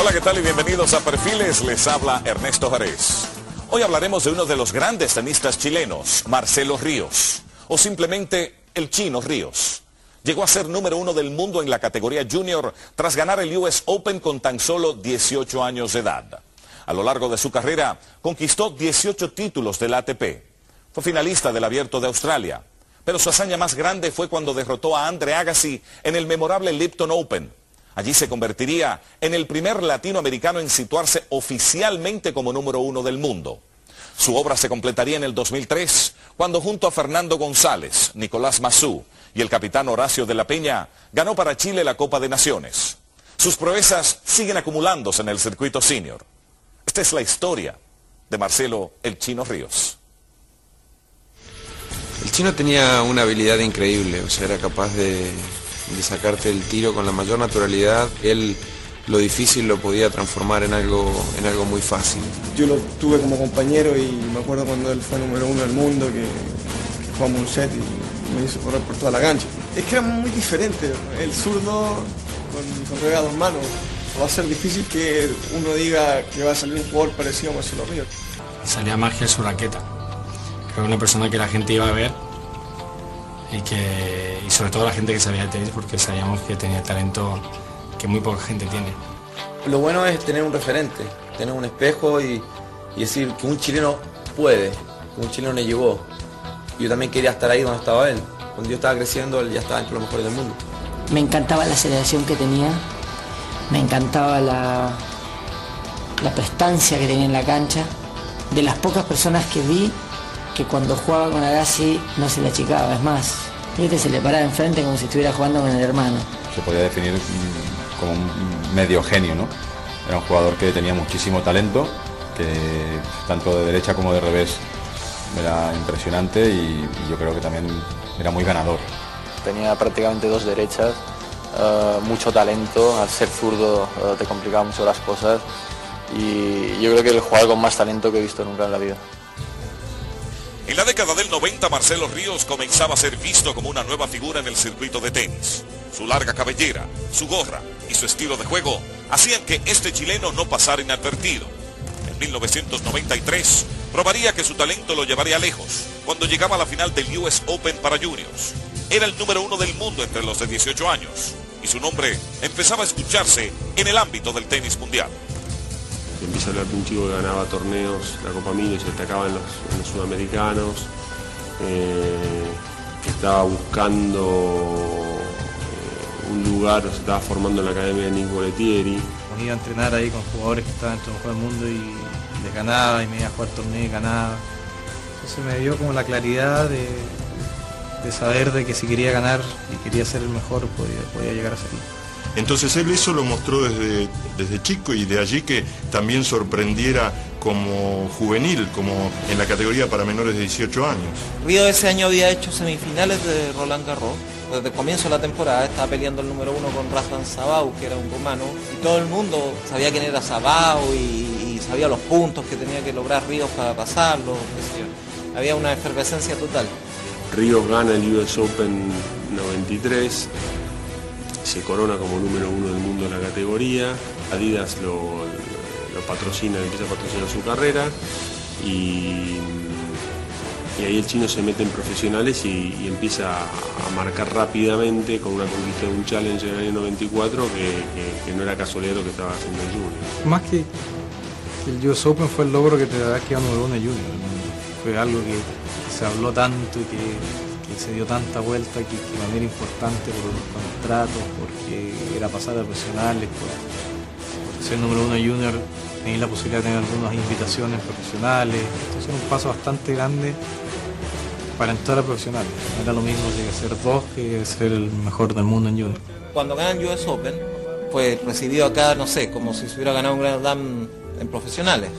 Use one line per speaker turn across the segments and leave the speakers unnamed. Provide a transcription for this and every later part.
Hola, ¿qué tal? Y bienvenidos a Perfiles. Les habla Ernesto Jerez. Hoy hablaremos de uno de los grandes tenistas chilenos, Marcelo Ríos, o simplemente el chino Ríos. Llegó a ser número uno del mundo en la categoría junior tras ganar el US Open con tan solo 18 años de edad. A lo largo de su carrera, conquistó 18 títulos del ATP. Fue finalista del Abierto de Australia. Pero su hazaña más grande fue cuando derrotó a Andre Agassi en el memorable Lipton Open. Allí se convertiría en el primer latinoamericano en situarse oficialmente como número uno del mundo. Su obra se completaría en el 2003, cuando junto a Fernando González, Nicolás Mazú y el capitán Horacio de la Peña, ganó para Chile la Copa de Naciones. Sus proezas siguen acumulándose en el circuito senior. Esta es la historia de Marcelo El Chino Ríos.
Chino tenía una habilidad increíble, o sea, era capaz de, de sacarte el tiro con la mayor naturalidad. Él lo difícil lo podía transformar en algo, en algo muy fácil.
Yo lo tuve como compañero y me acuerdo cuando él fue número uno del mundo que, que jugamos un set y me hizo correr por toda la cancha. Es que era muy diferente. El zurdo con, con a dos manos. Va a ser difícil que uno diga que va a salir un jugador parecido a Marcelo Ríos.
Salía magia en su raqueta. Que una persona que la gente iba a ver y que y sobre todo la gente que sabía de tenis porque sabíamos que tenía talento que muy poca gente tiene.
Lo bueno es tener un referente, tener un espejo y, y decir que un chileno puede, que un chileno le llegó. Yo también quería estar ahí donde estaba él. Cuando yo estaba creciendo, él ya estaba entre los mejores del mundo.
Me encantaba la aceleración que tenía, me encantaba la, la prestancia que tenía en la cancha. De las pocas personas que vi que cuando jugaba con Agassi no se le achicaba, es más, este se le paraba enfrente como si estuviera jugando con el hermano.
Se podía definir mm, como un medio genio, ¿no? Era un jugador que tenía muchísimo talento, que tanto de derecha como de revés era impresionante y, y yo creo que también era muy ganador.
Tenía prácticamente dos derechas, eh, mucho talento, al ser zurdo eh, te complicaba mucho las cosas y yo creo que el jugador con más talento que he visto nunca en la vida.
En la década del 90, Marcelo Ríos comenzaba a ser visto como una nueva figura en el circuito de tenis. Su larga cabellera, su gorra y su estilo de juego hacían que este chileno no pasara inadvertido. En 1993, probaría que su talento lo llevaría lejos cuando llegaba a la final del US Open para juniors. Era el número uno del mundo entre los de 18 años y su nombre empezaba a escucharse en el ámbito del tenis mundial
empieza a hablar de un chico que ganaba torneos, la Copa Mille, se destacaba en los, en sudamericanos, eh, que estaba buscando eh, un lugar, se estaba formando en la academia de Nick Boletieri.
Iba a entrenar ahí con jugadores que estaban los mejores del mundo y les ganaba y me iba a jugar torneo y ganaba. Entonces me dio como la claridad de, de saber de que si quería ganar y quería ser el mejor podía, podía llegar a serlo.
Entonces él eso lo mostró desde, desde chico y de allí que también sorprendiera como juvenil, como en la categoría para menores de 18 años.
Río ese año había hecho semifinales de Roland Garros. Desde el comienzo de la temporada estaba peleando el número uno con Razvan Sabau, que era un rumano, y todo el mundo sabía quién era Sabau y, y sabía los puntos que tenía que lograr Ríos para pasarlo. Había una efervescencia total.
Ríos gana el US Open 93, se corona como número uno del mundo en la categoría, Adidas lo, lo patrocina, empieza a patrocinar su carrera y, y, ahí el chino se mete en profesionales y, empieza a marcar rápidamente con una conquista de un challenge en el año 94 que, que, no era casualidad que estaba haciendo el Junior.
Más que el US Open fue el logro que te da que número uno Junior, fue algo que se habló tanto y que se dio tanta vuelta que, que manera importante por los contratos, porque era pasar a profesionales, por, por ser número uno junior, tener la posibilidad de tener algunas invitaciones profesionales. Entonces era un paso bastante grande para entrar a profesionales. No era lo mismo que ser dos que ser el mejor del mundo en junior.
Cuando ganan US Open, fue recibido acá, no sé, como si se hubiera ganado un Grand Slam en profesionales.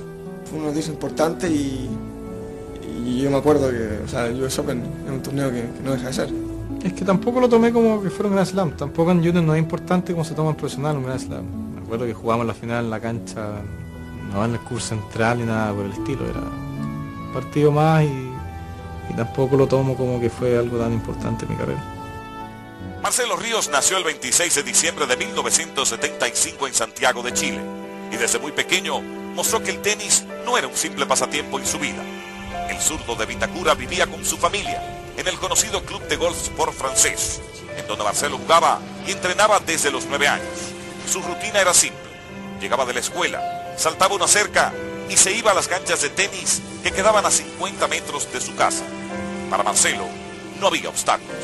Fue una noticia importante y y yo me acuerdo que o sea, el US Open es un torneo que, que, no deja de ser.
Es que tampoco lo tomé como que fuera un Grand Slam, tampoco en Junior no es importante cómo se toma en profesional un Grand Slam. Me acuerdo que jugamos la final en la cancha, no en el curso central ni nada por el estilo, era un partido más y, y tampoco lo tomo como que fue algo tan importante en mi carrera.
Marcelo Ríos nació el 26 de diciembre de 1975 en Santiago de Chile y desde muy pequeño mostró que el tenis no era un simple pasatiempo en su vida. Zurdo de Vitacura vivía con su familia en el conocido Club de Golf Sport francés, en donde Marcelo jugaba y entrenaba desde los nueve años. Su rutina era simple. Llegaba de la escuela, saltaba una cerca y se iba a las canchas de tenis que quedaban a 50 metros de su casa. Para Marcelo no había obstáculos.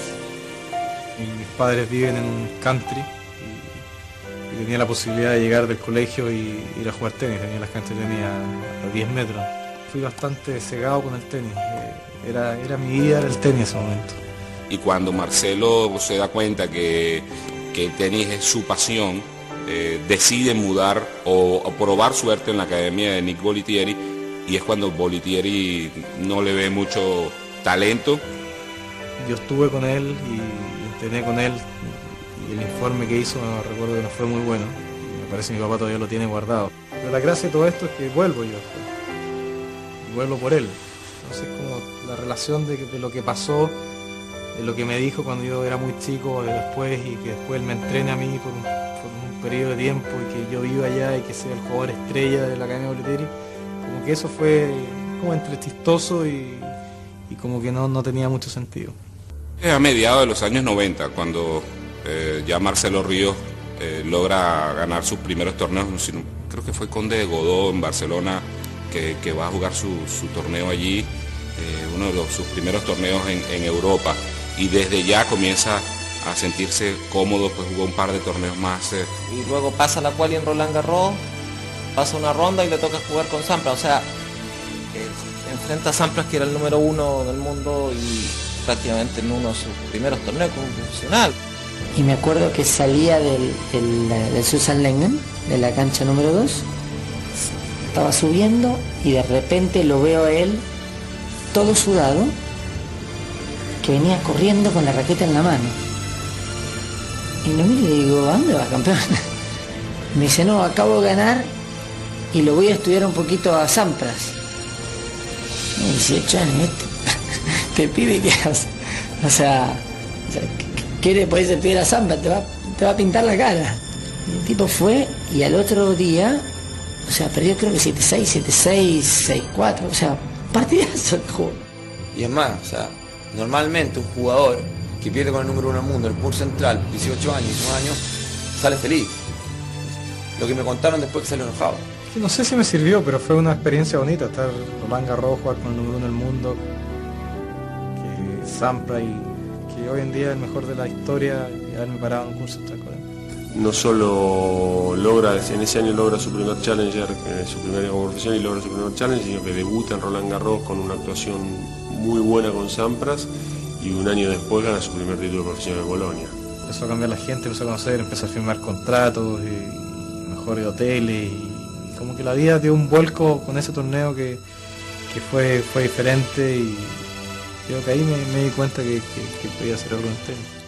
Mis padres viven en un country y, y tenía la posibilidad de llegar del colegio y ir a jugar tenis. Tenía las canchas a, a 10 metros. Fui bastante cegado con el tenis. Eh, Era, era mi vida, era el tenis en ese momento.
Y cuando Marcelo se da cuenta que, que el tenis es su pasión, eh, decide mudar o, o probar suerte en la academia de Nick Bolitieri y es cuando Bolitieri no le ve mucho talento.
Yo estuve con él y entrené con él y el informe que hizo no recuerdo que no fue muy bueno. Me parece que mi papá todavía lo tiene guardado. Pero la gracia de todo esto es que vuelvo yo vuelvo por él. Entonces como la relación de, lo que pasó, de lo que me dijo cuando yo era muy chico, de después y que después él me entrene a mí por un, periodo de tiempo y que yo viva allá y que sea el jugador estrella de la Academia Boletieri, como que eso fue como entre chistoso y, como que no, no tenía mucho sentido.
Es a mediados de los años 90 cuando eh, ya Marcelo Ríos eh, logra ganar sus primeros torneos, creo que fue Conde de Godó en Barcelona que, que va a jugar su, su torneo allí, eh, uno de los- sus primeros torneos en, en Europa y desde ya comienza a sentirse cómodo, pues jugó un par de torneos más. eh,
y luego pasa la quali en Roland Garros, pasa una ronda y le toca jugar con Sampras. O sea, eh, enfrenta a Sampras que era el número uno del mundo y prácticamente en uno de sus primeros torneos como profesional.
Y me acuerdo que salía del, del, del Susan Lengen, de la cancha número 2, estaba subiendo y de repente lo veo a él todo sudado, que venía corriendo con la raqueta en la mano. Y miro y le digo, ¿a dónde vas, campeón? Me dice, no, acabo de ganar y lo voy a estudiar un poquito a Sampras. Y 18 años, este, te pide que hagas. O sea, o sea, quiere pie a Sampras, te va, te va a pintar la cara. El tipo fue y al otro día, o sea, perdió creo que 7-6, 7-6, 6-4, o sea, partidazo el juego.
Y es más, o sea, normalmente un jugador que pierde con el número uno del mundo, el Pur Central, 18 años, 19 años, sale feliz. Lo que me contaron después que salió enojado.
No sé si me sirvió, pero fue una experiencia bonita estar Roland Garros, jugar con el número uno del mundo, que Sampra y que hoy en día es el mejor de la historia y haberme parado en un curso tal con él.
No solo logra, en ese año logra su primer Challenger, eh, su primer año profesional y logra su primer Challenger, sino que debuta en Roland Garros con una actuación muy buena con Sampras y un año después gana su primer título profesional en Bolonia.
Empezó a cambiar la gente, empezó a conocer, empezó a firmar contratos y, y mejores hoteles y, como que la vida dio un vuelco con ese torneo que, que fue, fue diferente y creo que ahí me, di cuenta que, que, podía hacer algo en tenis.